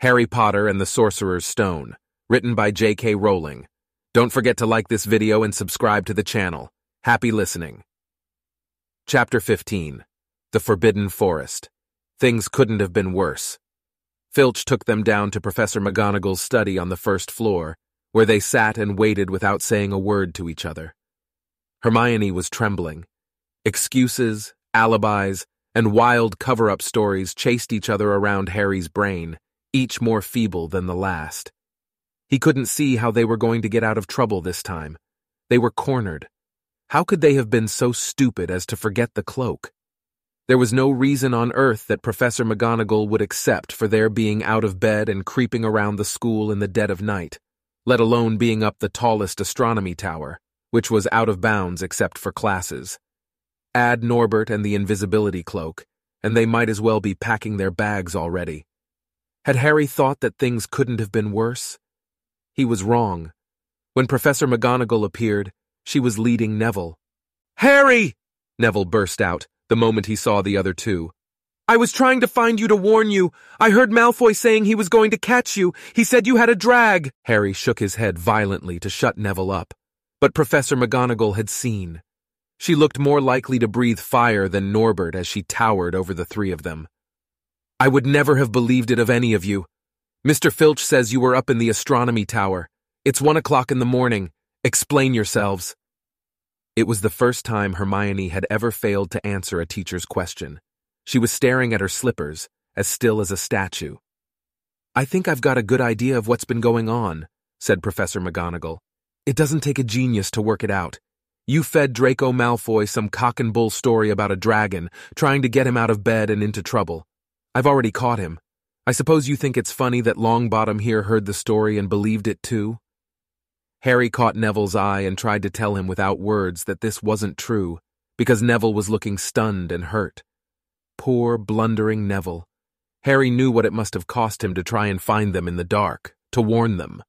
Harry Potter and the Sorcerer's Stone, written by J.K. Rowling. Don't forget to like this video and subscribe to the channel. Happy listening. Chapter 15 The Forbidden Forest. Things couldn't have been worse. Filch took them down to Professor McGonagall's study on the first floor, where they sat and waited without saying a word to each other. Hermione was trembling. Excuses, alibis, and wild cover up stories chased each other around Harry's brain, each more feeble than the last. He couldn't see how they were going to get out of trouble this time. They were cornered. How could they have been so stupid as to forget the cloak? There was no reason on earth that Professor McGonagall would accept for their being out of bed and creeping around the school in the dead of night, let alone being up the tallest astronomy tower, which was out of bounds except for classes. Add Norbert and the invisibility cloak, and they might as well be packing their bags already. Had Harry thought that things couldn't have been worse? He was wrong. When Professor McGonagall appeared, she was leading Neville. Harry! Neville burst out the moment he saw the other two. I was trying to find you to warn you. I heard Malfoy saying he was going to catch you. He said you had a drag. Harry shook his head violently to shut Neville up. But Professor McGonagall had seen. She looked more likely to breathe fire than Norbert as she towered over the three of them. I would never have believed it of any of you. Mr. Filch says you were up in the astronomy tower. It's one o'clock in the morning. Explain yourselves. It was the first time Hermione had ever failed to answer a teacher's question. She was staring at her slippers, as still as a statue. I think I've got a good idea of what's been going on, said Professor McGonagall. It doesn't take a genius to work it out. You fed Draco Malfoy some cock and bull story about a dragon, trying to get him out of bed and into trouble. I've already caught him. I suppose you think it's funny that Longbottom here heard the story and believed it too? Harry caught Neville's eye and tried to tell him without words that this wasn't true, because Neville was looking stunned and hurt. Poor, blundering Neville. Harry knew what it must have cost him to try and find them in the dark, to warn them.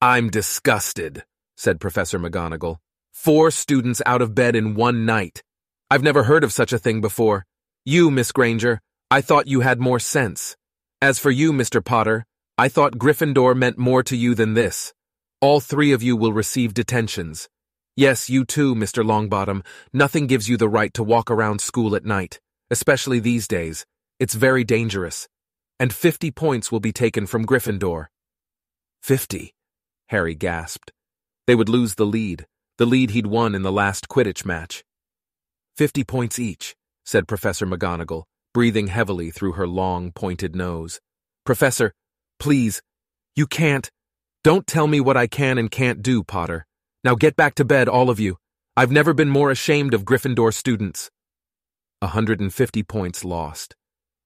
I'm disgusted, said Professor McGonagall. Four students out of bed in one night. I've never heard of such a thing before. You, Miss Granger, I thought you had more sense. As for you, Mr. Potter, I thought Gryffindor meant more to you than this. All three of you will receive detentions. Yes, you too, Mr. Longbottom. Nothing gives you the right to walk around school at night, especially these days. It's very dangerous. And fifty points will be taken from Gryffindor. Fifty? Harry gasped. They would lose the lead the lead he'd won in the last Quidditch match. Fifty points each, said Professor McGonagall, breathing heavily through her long, pointed nose. Professor, please, you can't. Don't tell me what I can and can't do, Potter. Now get back to bed, all of you. I've never been more ashamed of Gryffindor students. A 150 points lost.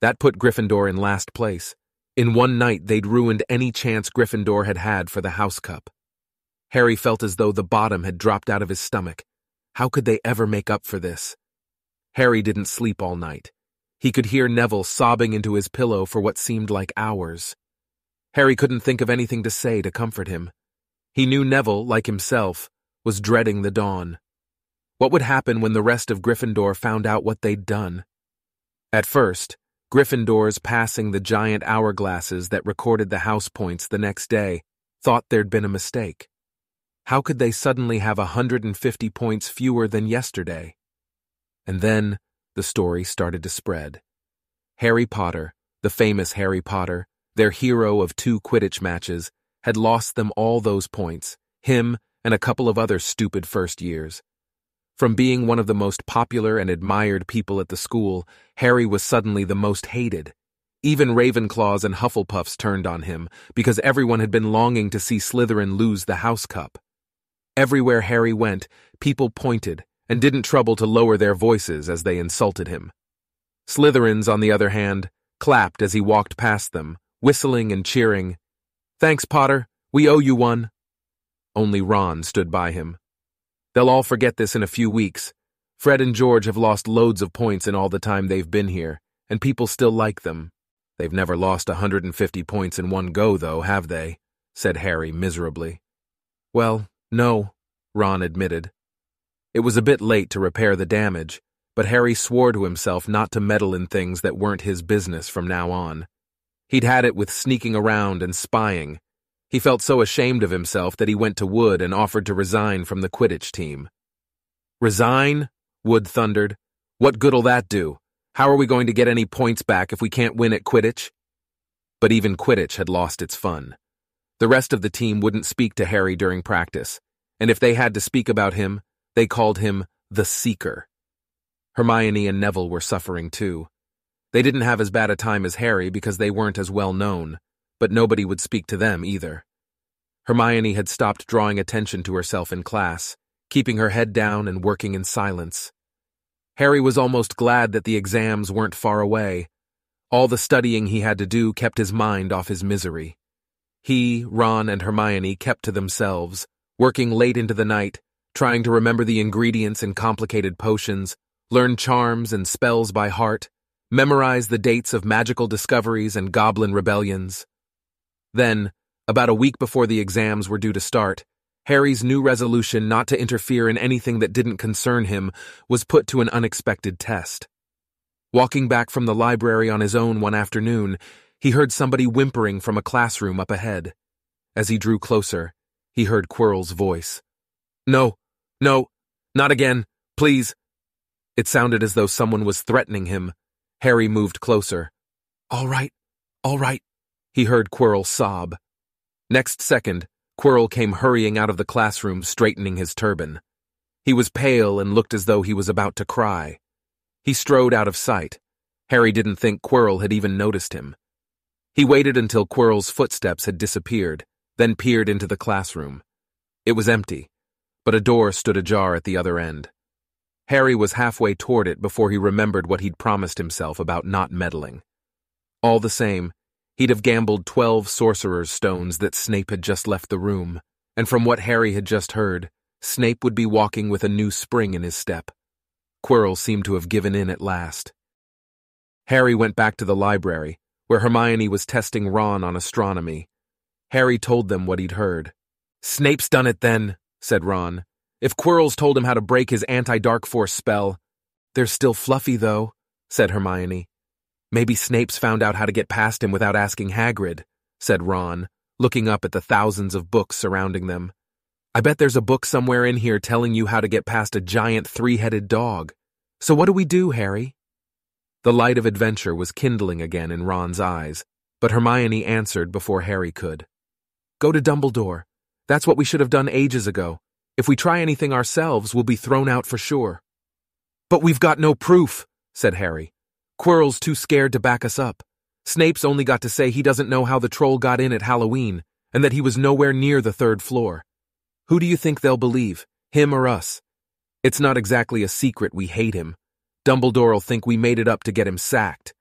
That put Gryffindor in last place. In one night, they'd ruined any chance Gryffindor had had for the House Cup. Harry felt as though the bottom had dropped out of his stomach. How could they ever make up for this? Harry didn't sleep all night. He could hear Neville sobbing into his pillow for what seemed like hours. Harry couldn't think of anything to say to comfort him. He knew Neville, like himself, was dreading the dawn. What would happen when the rest of Gryffindor found out what they'd done? At first, Gryffindors passing the giant hourglasses that recorded the house points the next day thought there'd been a mistake. How could they suddenly have a 150 points fewer than yesterday? And then the story started to spread. Harry Potter, the famous Harry Potter, their hero of two Quidditch matches, had lost them all those points, him and a couple of other stupid first years. From being one of the most popular and admired people at the school, Harry was suddenly the most hated. Even Ravenclaws and Hufflepuffs turned on him because everyone had been longing to see Slytherin lose the House Cup. Everywhere Harry went, people pointed and didn't trouble to lower their voices as they insulted him. Slytherins, on the other hand, clapped as he walked past them, whistling and cheering. Thanks, Potter. We owe you one. Only Ron stood by him. They'll all forget this in a few weeks. Fred and George have lost loads of points in all the time they've been here, and people still like them. They've never lost a 150 points in one go, though, have they? said Harry miserably. Well, no, Ron admitted. It was a bit late to repair the damage, but Harry swore to himself not to meddle in things that weren't his business from now on. He'd had it with sneaking around and spying. He felt so ashamed of himself that he went to Wood and offered to resign from the Quidditch team. Resign? Wood thundered. What good'll that do? How are we going to get any points back if we can't win at Quidditch? But even Quidditch had lost its fun. The rest of the team wouldn't speak to Harry during practice, and if they had to speak about him, they called him the Seeker. Hermione and Neville were suffering too. They didn't have as bad a time as Harry because they weren't as well known, but nobody would speak to them either. Hermione had stopped drawing attention to herself in class, keeping her head down and working in silence. Harry was almost glad that the exams weren't far away. All the studying he had to do kept his mind off his misery. He, Ron, and Hermione kept to themselves, working late into the night, trying to remember the ingredients in complicated potions, learn charms and spells by heart, memorize the dates of magical discoveries and goblin rebellions. Then, about a week before the exams were due to start, Harry's new resolution not to interfere in anything that didn't concern him was put to an unexpected test. Walking back from the library on his own one afternoon, he heard somebody whimpering from a classroom up ahead. As he drew closer, he heard Quirrell's voice. No, no, not again, please. It sounded as though someone was threatening him. Harry moved closer. All right, all right, he heard Quirrell sob. Next second, Quirrell came hurrying out of the classroom, straightening his turban. He was pale and looked as though he was about to cry. He strode out of sight. Harry didn't think Quirrell had even noticed him. He waited until Quirrell's footsteps had disappeared, then peered into the classroom. It was empty, but a door stood ajar at the other end. Harry was halfway toward it before he remembered what he'd promised himself about not meddling. All the same, He'd have gambled twelve sorcerer's stones that Snape had just left the room, and from what Harry had just heard, Snape would be walking with a new spring in his step. Quirrell seemed to have given in at last. Harry went back to the library, where Hermione was testing Ron on astronomy. Harry told them what he'd heard. Snape's done it then, said Ron. If Quirrell's told him how to break his anti-dark force spell. They're still fluffy, though, said Hermione. Maybe Snape's found out how to get past him without asking Hagrid, said Ron, looking up at the thousands of books surrounding them. I bet there's a book somewhere in here telling you how to get past a giant three-headed dog. So what do we do, Harry? The light of adventure was kindling again in Ron's eyes, but Hermione answered before Harry could. Go to Dumbledore. That's what we should have done ages ago. If we try anything ourselves, we'll be thrown out for sure. But we've got no proof, said Harry. Quirrell's too scared to back us up. Snape's only got to say he doesn't know how the troll got in at Halloween, and that he was nowhere near the third floor. Who do you think they'll believe, him or us? It's not exactly a secret we hate him. Dumbledore'll think we made it up to get him sacked.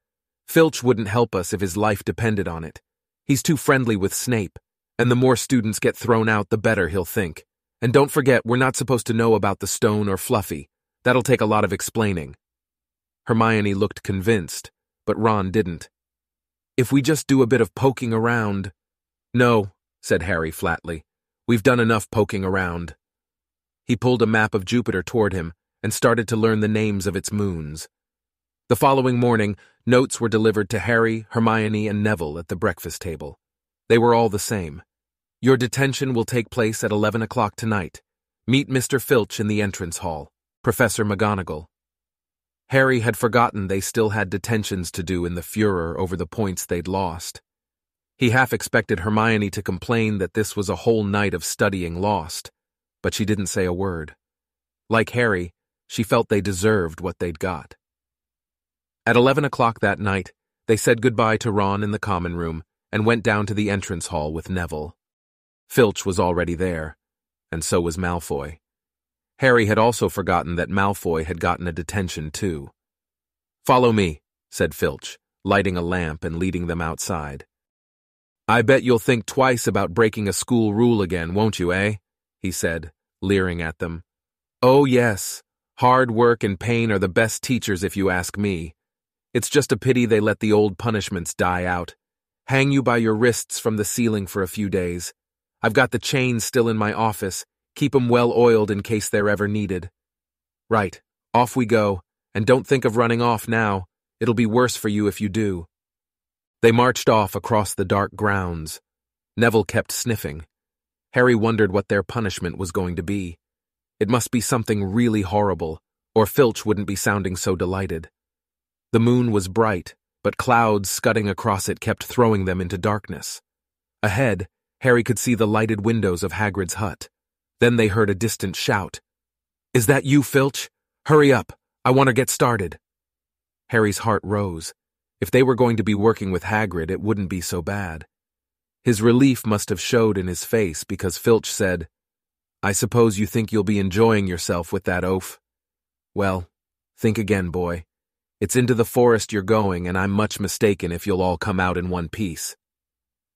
Filch wouldn't help us if his life depended on it. He's too friendly with Snape, and the more students get thrown out, the better he'll think. And don't forget, we're not supposed to know about the stone or Fluffy. That'll take a lot of explaining. Hermione looked convinced, but Ron didn't. If we just do a bit of poking around. No, said Harry flatly. We've done enough poking around. He pulled a map of Jupiter toward him and started to learn the names of its moons. The following morning, notes were delivered to Harry, Hermione, and Neville at the breakfast table. They were all the same. Your detention will take place at 11 o'clock tonight. Meet Mr. Filch in the entrance hall. Professor McGonagall. Harry had forgotten they still had detentions to do in the furor over the points they'd lost. He half expected Hermione to complain that this was a whole night of studying lost, but she didn't say a word. Like Harry, she felt they deserved what they'd got. At 11 o'clock that night, they said goodbye to Ron in the common room and went down to the entrance hall with Neville. Filch was already there, and so was Malfoy. Harry had also forgotten that Malfoy had gotten a detention too. Follow me, said Filch, lighting a lamp and leading them outside. I bet you'll think twice about breaking a school rule again, won't you, eh? he said, leering at them. Oh, yes. Hard work and pain are the best teachers if you ask me. It's just a pity they let the old punishments die out. Hang you by your wrists from the ceiling for a few days. I've got the chains still in my office, Keep 'em well oiled in case they're ever needed. Right, off we go, and don't think of running off now. It'll be worse for you if you do. They marched off across the dark grounds. Neville kept sniffing. Harry wondered what their punishment was going to be. It must be something really horrible, or Filch wouldn't be sounding so delighted. The moon was bright, but clouds scudding across it kept throwing them into darkness. Ahead, Harry could see the lighted windows of Hagrid's hut. Then they heard a distant shout. Is that you, Filch? Hurry up. I want to get started. Harry's heart rose. If they were going to be working with Hagrid, it wouldn't be so bad. His relief must have showed in his face because Filch said, I suppose you think you'll be enjoying yourself with that oaf. Well, think again, boy. It's into the forest you're going, and I'm much mistaken if you'll all come out in one piece.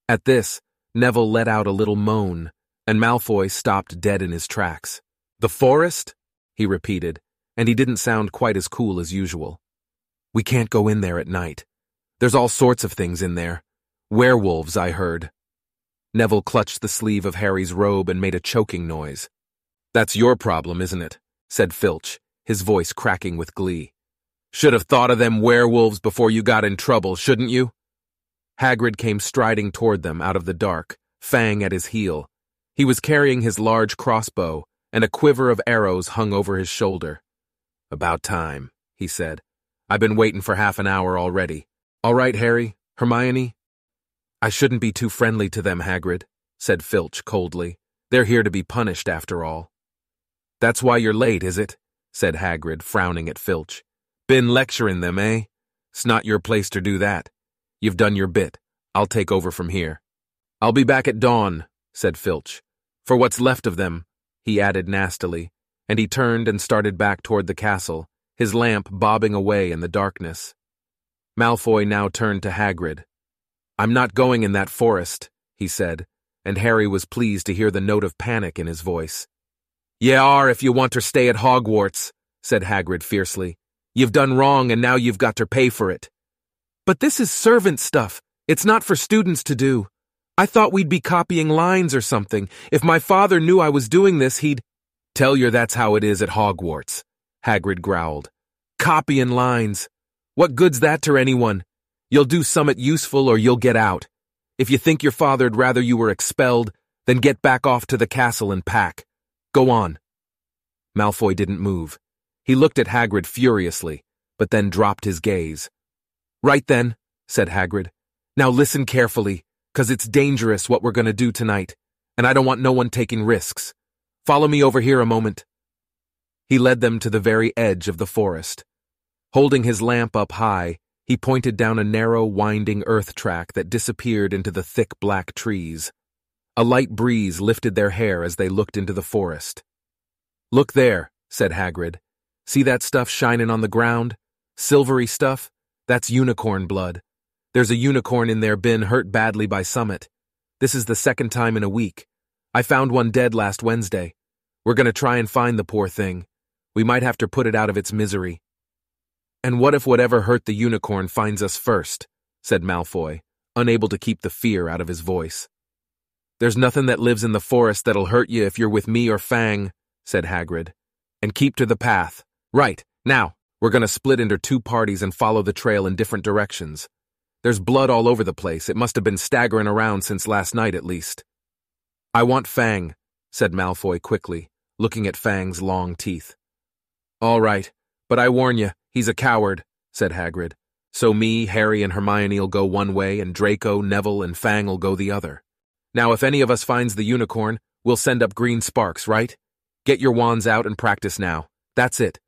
At this, Neville let out a little moan, and Malfoy stopped dead in his tracks. The forest? he repeated, and he didn't sound quite as cool as usual. We can't go in there at night. There's all sorts of things in there. Werewolves, I heard. Neville clutched the sleeve of Harry's robe and made a choking noise. That's your problem, isn't it? said Filch, his voice cracking with glee. Should have thought of them werewolves before you got in trouble, shouldn't you? Hagrid came striding toward them out of the dark, Fang at his heel. He was carrying his large crossbow, and a quiver of arrows hung over his shoulder. About time, he said. I've been waiting for half an hour already. All right, Harry, Hermione? I shouldn't be too friendly to them, Hagrid, said Filch coldly. They're here to be punished, after all. That's why you're late, is it? said Hagrid, frowning at Filch. Been lecturing them, eh? It's not your place to do that. You've done your bit. I'll take over from here. I'll be back at dawn, said Filch. For what's left of them, he added nastily, and he turned and started back toward the castle, his lamp bobbing away in the darkness. Malfoy now turned to Hagrid. I'm not going in that forest, he said, and Harry was pleased to hear the note of panic in his voice. Ye are if you want to stay at Hogwarts, said Hagrid fiercely. You've done wrong and now you've got to pay for it. But this is servant stuff. It's not for students to do. I thought we'd be copying lines or something. If my father knew I was doing this, he'd. Tell you that's how it is at Hogwarts, Hagrid growled. Copying lines. What good's that to anyone? You'll do summit useful or you'll get out. If you think your father'd rather you were expelled, then get back off to the castle and pack. Go on. Malfoy didn't move. He looked at Hagrid furiously, but then dropped his gaze. Right then, said Hagrid. Now listen carefully, cause it's dangerous what we're gonna do tonight, and I don't want no one taking risks. Follow me over here a moment. He led them to the very edge of the forest. Holding his lamp up high, he pointed down a narrow, winding earth track that disappeared into the thick black trees. A light breeze lifted their hair as they looked into the forest. Look there, said Hagrid, See that stuff shining on the ground? Silvery stuff? That's unicorn blood. There's a unicorn in there been hurt badly by Summit. This is the second time in a week. I found one dead last Wednesday. We're to try and find the poor thing. We might have to put it out of its misery. And what if whatever hurt the unicorn finds us first? said Malfoy, unable to keep the fear out of his voice. There's nothing that lives in the forest that'll hurt you if you're with me or Fang, said Hagrid. And keep to the path. Right, now, we're gonna split into two parties and follow the trail in different directions. There's blood all over the place. It must have been staggering around since last night at least. I want Fang, said Malfoy quickly, looking at Fang's long teeth. All right, but I warn you, he's a coward, said Hagrid. So me, Harry, and Hermione'll go one way, and Draco, Neville, and Fang'll go the other. Now, if any of us finds the unicorn, we'll send up green sparks, right? Get your wands out and practice now. That's it.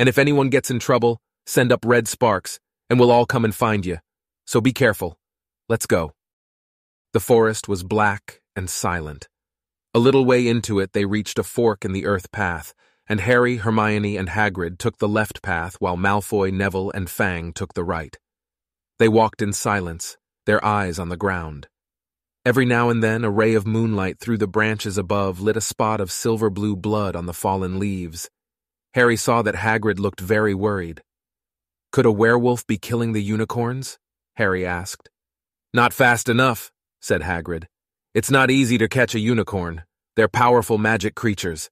And if anyone gets in trouble, send up red sparks, and we'll all come and find you. So be careful. Let's go. The forest was black and silent. A little way into it, they reached a fork in the earth path, and Harry, Hermione, and Hagrid took the left path while Malfoy, Neville, and Fang took the right. They walked in silence, their eyes on the ground. Every now and then, a ray of moonlight through the branches above lit a spot of silver blue blood on the fallen leaves. Harry saw that Hagrid looked very worried. Could a werewolf be killing the unicorns? Harry asked. Not fast enough, said Hagrid. It's not easy to catch a unicorn. They're powerful magic creatures.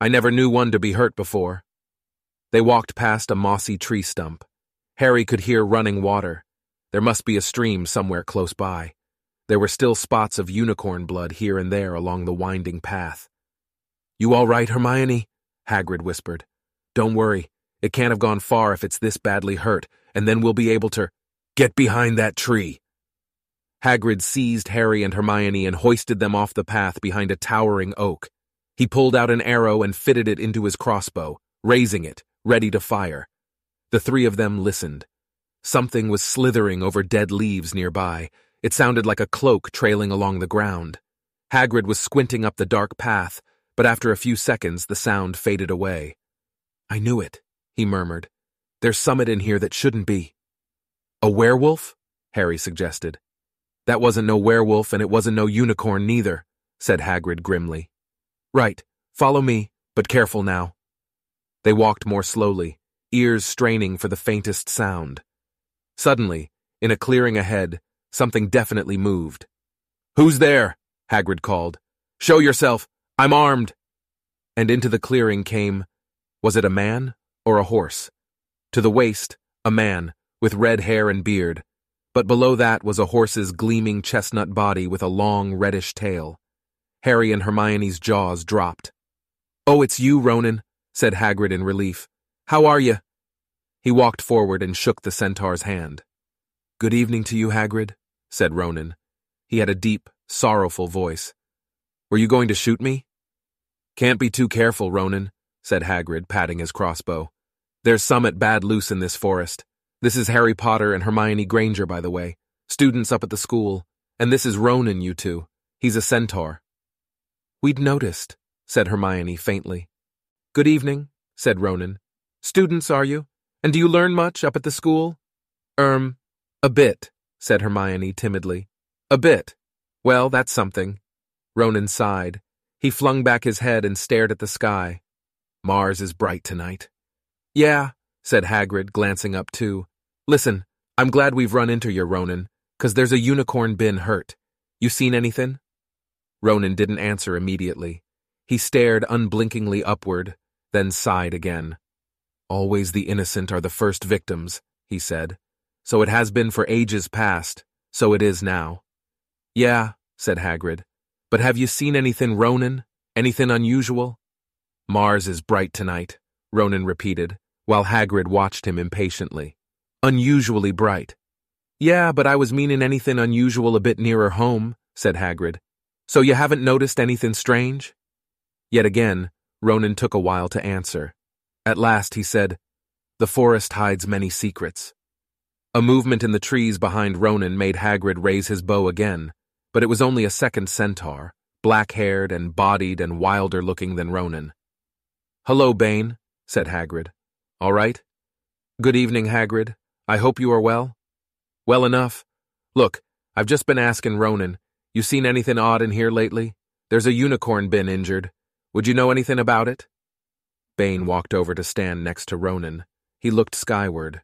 I never knew one to be hurt before. They walked past a mossy tree stump. Harry could hear running water. There must be a stream somewhere close by. There were still spots of unicorn blood here and there along the winding path. You all right, Hermione? Hagrid whispered. Don't worry. It can't have gone far if it's this badly hurt, and then we'll be able to get behind that tree. Hagrid seized Harry and Hermione and hoisted them off the path behind a towering oak. He pulled out an arrow and fitted it into his crossbow, raising it, ready to fire. The three of them listened. Something was slithering over dead leaves nearby. It sounded like a cloak trailing along the ground. Hagrid was squinting up the dark path, but after a few seconds the sound faded away. I knew it, he murmured. There's summit in here that shouldn't be. A werewolf? Harry suggested. That wasn't no werewolf and it wasn't no unicorn neither, said Hagrid grimly. Right, follow me, but careful now. They walked more slowly, ears straining for the faintest sound. Suddenly, in a clearing ahead, something definitely moved. Who's there? Hagrid called. Show yourself! I'm armed! And into the clearing came, was it a man or a horse? To the waist, a man, with red hair and beard, but below that was a horse's gleaming chestnut body with a long reddish tail. Harry and Hermione's jaws dropped. Oh, it's you, Ronan, said Hagrid in relief. How are you? He walked forward and shook the centaur's hand. Good evening to you, Hagrid, said Ronan. He had a deep, sorrowful voice. Were you going to shoot me? Can't be too careful, Ronan, said Hagrid, patting his crossbow. There's summit bad loose in this forest. This is Harry Potter and Hermione Granger, by the way, students up at the school, and this is Ronan, you two. He's a centaur. We'd noticed, said Hermione faintly. Good evening, said Ronan. Students, are you? And do you learn much up at the school? Erm, a bit, said Hermione timidly. A bit. Well, that's something. Ronan sighed. He flung back his head and stared at the sky. Mars is bright tonight. Yeah, said Hagrid, glancing up too. Listen, I'm glad we've run into you, Ronan, 'cause there's a unicorn been hurt. You seen anything? Ronan didn't answer immediately. He stared unblinkingly upward, then sighed again. Always the innocent are the first victims, he said. So it has been for ages past, so it is now. Yeah, said Hagrid. But have you seen anything, Ronan? Anything unusual? Mars is bright tonight, Ronan repeated, while Hagrid watched him impatiently. Unusually bright. Yeah, but I was meaning anything unusual a bit nearer home, said Hagrid. So you haven't noticed anything strange? Yet again, Ronan took a while to answer. At last he said, The forest hides many secrets. A movement in the trees behind Ronan made Hagrid raise his bow again, but it was only a second centaur, black-haired and bodied and wilder looking than Ronan. Hello, Bane, said Hagrid. All right? Good evening, Hagrid. I hope you are well. Well enough. Look, I've just been asking Ronan. You seen anything odd in here lately? There's a unicorn been injured. Would you know anything about it? Bane walked over to stand next to Ronan. He looked skyward.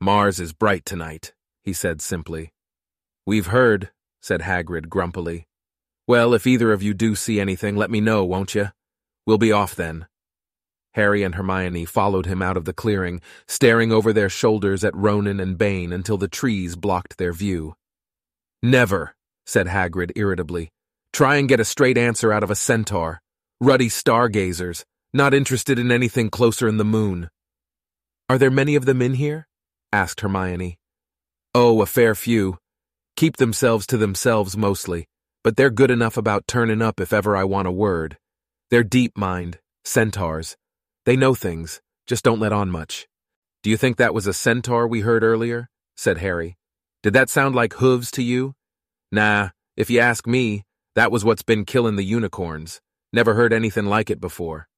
Mars is bright tonight, he said simply. We've heard, said Hagrid grumpily. Well, if either of you do see anything, let me know, won't you? We'll be off then. Harry and Hermione followed him out of the clearing, staring over their shoulders at Ronan and Bane until the trees blocked their view. Never, said Hagrid irritably. Try and get a straight answer out of a centaur. Ruddy stargazers, not interested in anything closer in the moon. Are there many of them in here? asked Hermione. Oh, a fair few. Keep themselves to themselves mostly, but they're good enough about turning up if ever I want a word. They're deep-mind, centaurs, they know things, just don't let on much. Do you think that was a centaur we heard earlier? said Harry. Did that sound like hooves to you? Nah, if you ask me, that was what's been killing the unicorns. Never heard anything like it before.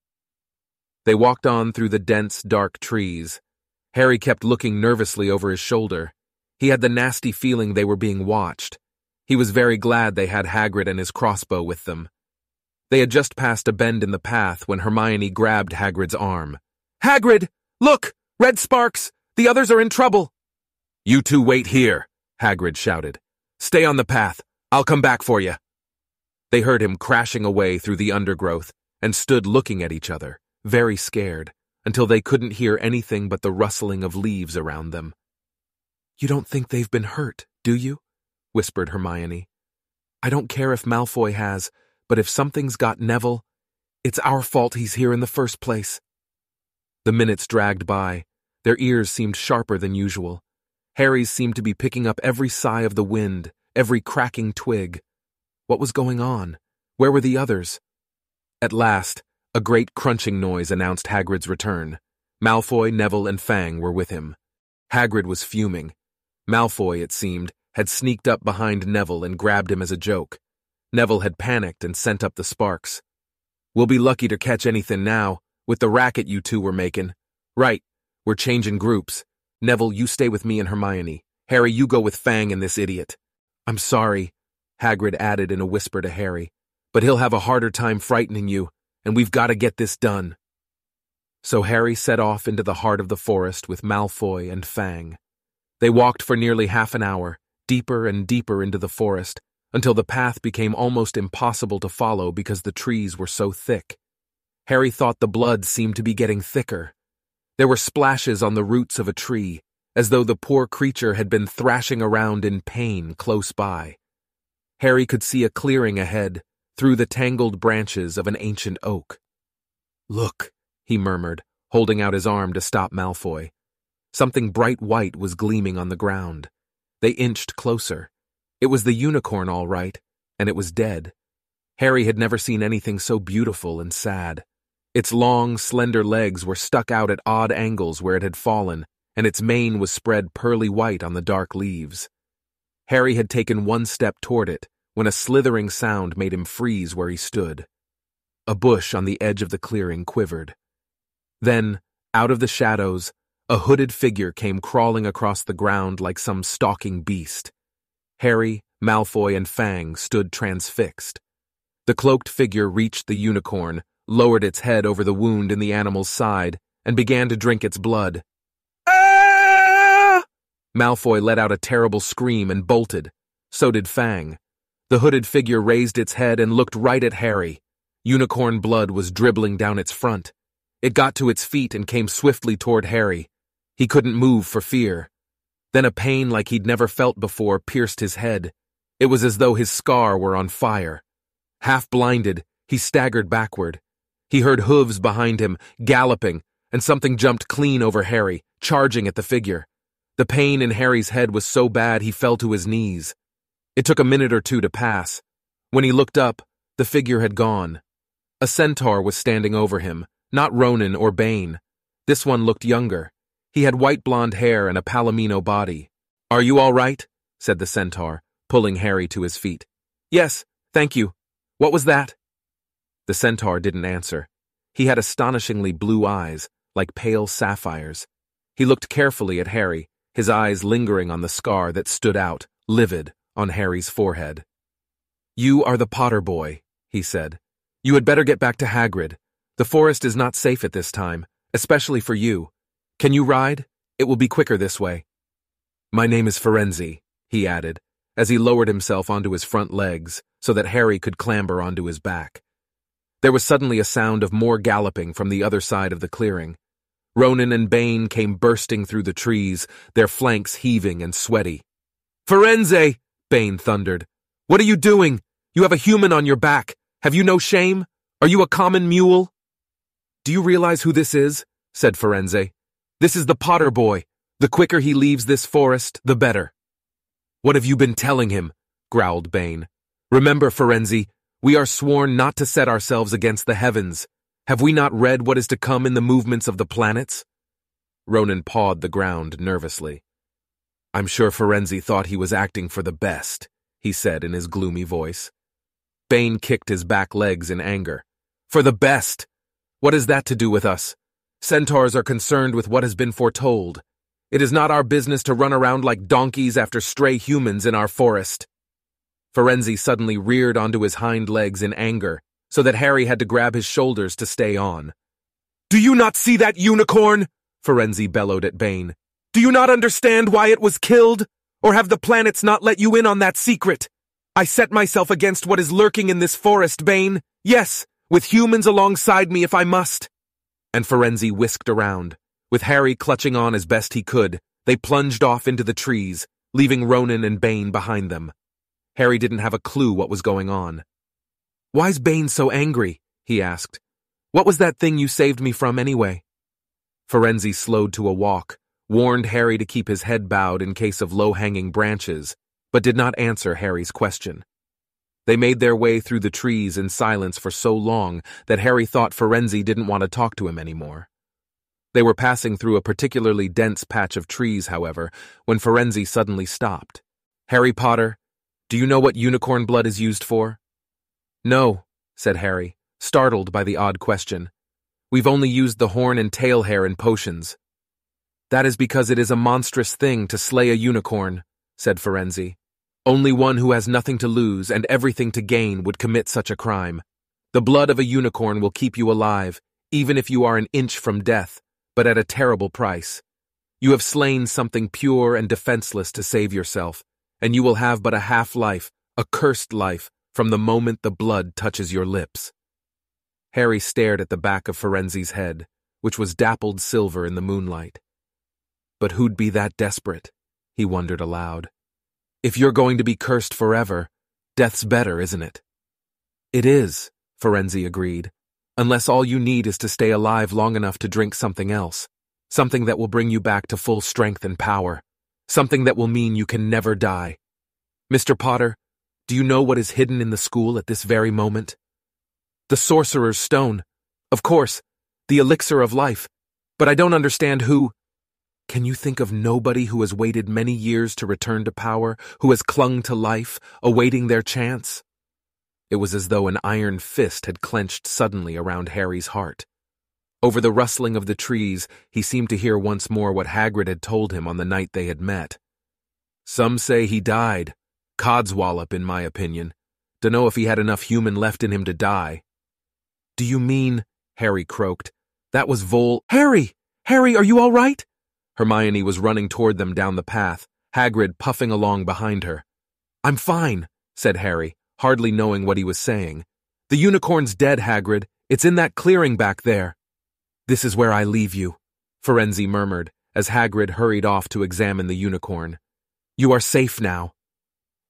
They walked on through the dense, dark trees. Harry kept looking nervously over his shoulder. He had the nasty feeling they were being watched. He was very glad they had Hagrid and his crossbow with them. They had just passed a bend in the path when Hermione grabbed Hagrid's arm. Hagrid! Look! Red sparks! The others are in trouble! You two wait here, Hagrid shouted. Stay on the path. I'll come back for you. They heard him crashing away through the undergrowth and stood looking at each other, very scared, until they couldn't hear anything but the rustling of leaves around them. You don't think they've been hurt, do you? whispered Hermione. I don't care if Malfoy has, but if something's got Neville, it's our fault he's here in the first place. The minutes dragged by. Their ears seemed sharper than usual. Harry's seemed to be picking up every sigh of the wind, every cracking twig. What was going on? Where were the others? At last, a great crunching noise announced Hagrid's return. Malfoy, Neville, and Fang were with him. Hagrid was fuming. Malfoy, it seemed, had sneaked up behind Neville and grabbed him as a joke. Neville had panicked and sent up the sparks. We'll be lucky to catch anything now, with the racket you two were making. Right, we're changing groups. Neville, you stay with me and Hermione. Harry, you go with Fang and this idiot. I'm sorry, Hagrid added in a whisper to Harry, but he'll have a harder time frightening you, and we've got to get this done. So Harry set off into the heart of the forest with Malfoy and Fang. They walked for nearly half an hour, deeper and deeper into the forest, until the path became almost impossible to follow because the trees were so thick. Harry thought the blood seemed to be getting thicker. There were splashes on the roots of a tree, as though the poor creature had been thrashing around in pain close by. Harry could see a clearing ahead, through the tangled branches of an ancient oak. Look, he murmured, holding out his arm to stop Malfoy. Something bright white was gleaming on the ground. They inched closer. It was the unicorn, all right, and it was dead. Harry had never seen anything so beautiful and sad. Its long, slender legs were stuck out at odd angles where it had fallen, and its mane was spread pearly white on the dark leaves. Harry had taken one step toward it when a slithering sound made him freeze where he stood. A bush on the edge of the clearing quivered. Then, out of the shadows, a hooded figure came crawling across the ground like some stalking beast. Harry, Malfoy, and Fang stood transfixed. The cloaked figure reached the unicorn, lowered its head over the wound in the animal's side, and began to drink its blood. Ah! Malfoy let out a terrible scream and bolted. So did Fang. The hooded figure raised its head and looked right at Harry. Unicorn blood was dribbling down its front. It got to its feet and came swiftly toward Harry. He couldn't move for fear. Then a pain like he'd never felt before pierced his head. It was as though his scar were on fire. Half blinded, he staggered backward. He heard hooves behind him, galloping, and something jumped clean over Harry, charging at the figure. The pain in Harry's head was so bad he fell to his knees. It took a minute or two to pass. When he looked up, the figure had gone. A centaur was standing over him, not Ronan or Bane. This one looked younger. He had white blonde hair and a palomino body. Are you all right? said the centaur, pulling Harry to his feet. Yes, thank you. What was that? The centaur didn't answer. He had astonishingly blue eyes, like pale sapphires. He looked carefully at Harry, his eyes lingering on the scar that stood out, livid, on Harry's forehead. You are the Potter boy, he said. You had better get back to Hagrid. The forest is not safe at this time, especially for you. Can you ride? It will be quicker this way. My name is Firenze, he added, as he lowered himself onto his front legs so that Harry could clamber onto his back. There was suddenly a sound of more galloping from the other side of the clearing. Ronan and Bane came bursting through the trees, their flanks heaving and sweaty. Firenze! Bane thundered. What are you doing? You have a human on your back. Have you no shame? Are you a common mule? Do you realize who this is? said Firenze. This is the Potter boy. The quicker he leaves this forest, the better. What have you been telling him? growled Bane. Remember, Firenze, we are sworn not to set ourselves against the heavens. Have we not read what is to come in the movements of the planets? Ronan pawed the ground nervously. I'm sure Firenze thought he was acting for the best, he said in his gloomy voice. Bane kicked his back legs in anger. For the best! What has that to do with us? Centaurs are concerned with what has been foretold. It is not our business to run around like donkeys after stray humans in our forest. Firenze suddenly reared onto his hind legs in anger, so that Harry had to grab his shoulders to stay on. Do you not see that unicorn? Firenze bellowed at Bane. Do you not understand why it was killed? Or have the planets not let you in on that secret? I set myself against what is lurking in this forest, Bane. Yes, with humans alongside me if I must and Firenze whisked around. With Harry clutching on as best he could, They plunged off into the trees, leaving Ronan and Bane behind them. Harry didn't have a clue what was going on. Why's Bane so angry? he asked. What was that thing you saved me from anyway? Firenze slowed to a walk, warned Harry to keep his head bowed in case of low-hanging branches, but did not answer Harry's question. They made their way through the trees in silence for so long that Harry thought Firenze didn't want to talk to him anymore. They were passing through a particularly dense patch of trees, however, when Firenze suddenly stopped. Harry Potter, do you know what unicorn blood is used for? No, said Harry, startled by the odd question. We've only used the horn and tail hair in potions. That is because it is a monstrous thing to slay a unicorn, said Firenze. Only one who has nothing to lose and everything to gain would commit such a crime. The blood of a unicorn will keep you alive, even if you are an inch from death, but at a terrible price. You have slain something pure and defenseless to save yourself, and you will have but a half life, a cursed life, from the moment the blood touches your lips. Harry stared at the back of Firenze's head, which was dappled silver in the moonlight. But who'd be that desperate? He wondered aloud. If you're going to be cursed forever, death's better, isn't it? It is, Firenze agreed, unless all you need is to stay alive long enough to drink something else, something that will bring you back to full strength and power, something that will mean you can never die. Mr. Potter, do you know what is hidden in the school at this very moment? The Sorcerer's Stone. Of course, the elixir of life. But I don't understand who. Can you think of nobody who has waited many years to return to power, who has clung to life, awaiting their chance? It was as though an iron fist had clenched suddenly around Harry's heart. Over the rustling of the trees, he seemed to hear once more what Hagrid had told him on the night they had met. Some say he died. Codswallop, in my opinion. Dunno if he had enough human left in him to die. Do you mean, Harry croaked, that was Vol- Harry! Harry, are you all right? Hermione was running toward them down the path, Hagrid puffing along behind her. I'm fine, said Harry, hardly knowing what he was saying. The unicorn's dead, Hagrid. It's in that clearing back there. This is where I leave you, Firenze murmured as Hagrid hurried off to examine the unicorn. You are safe now.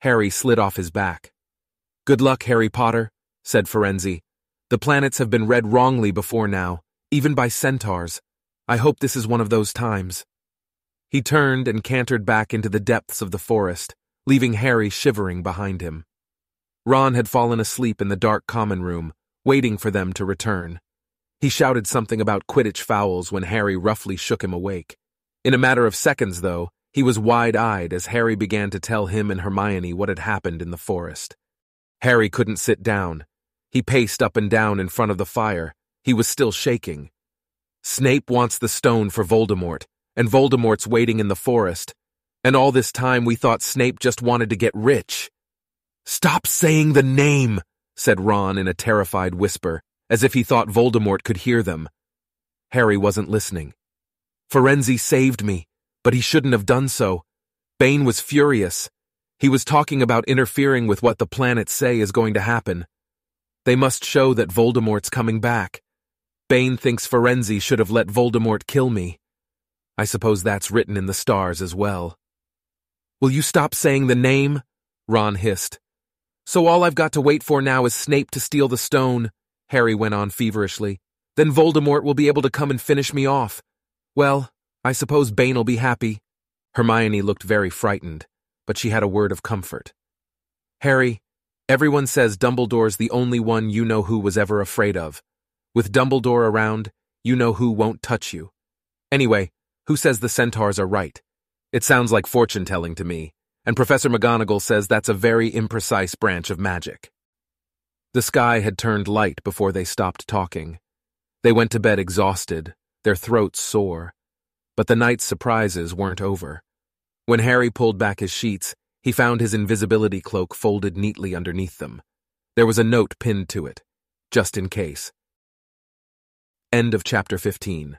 Harry slid off his back. Good luck, Harry Potter, said Firenze, the planets have been read wrongly before now, even by centaurs. I hope this is one of those times. He turned and cantered back into the depths of the forest, leaving Harry shivering behind him. Ron had fallen asleep in the dark common room, waiting for them to return. He shouted something about Quidditch fouls when Harry roughly shook him awake. In a matter of seconds, though, he was wide-eyed as Harry began to tell him and Hermione what had happened in the forest. Harry couldn't sit down, he paced up and down in front of the fire. He was still shaking. Snape wants the stone for Voldemort, and Voldemort's waiting in the forest. And all this time we thought Snape just wanted to get rich. Stop saying the name, said Ron in a terrified whisper, as if he thought Voldemort could hear them. Harry wasn't listening. Firenze saved me, but he shouldn't have done so. Bane was furious. He was talking about interfering with what the planets say is going to happen. They must show that Voldemort's coming back. Bane thinks Firenze should have let Voldemort kill me. I suppose that's written in the stars as well. Will you stop saying the name? Ron hissed. So all I've got to wait for now is Snape to steal the stone, Harry went on feverishly. Then Voldemort will be able to come and finish me off. Well, I suppose Bane'll be happy. Hermione looked very frightened, but she had a word of comfort. Harry, Everyone says Dumbledore's the only one you know who was ever afraid of. With Dumbledore around, you know who won't touch you. Anyway, who says the centaurs are right? It sounds like fortune telling to me, and Professor McGonagall says that's a very imprecise branch of magic. The sky had turned light before they stopped talking. They went to bed exhausted, their throats sore. But the night's surprises weren't over. When Harry pulled back his sheets, he found his invisibility cloak folded neatly underneath them. There was a note pinned to it, just in case. End of chapter 15.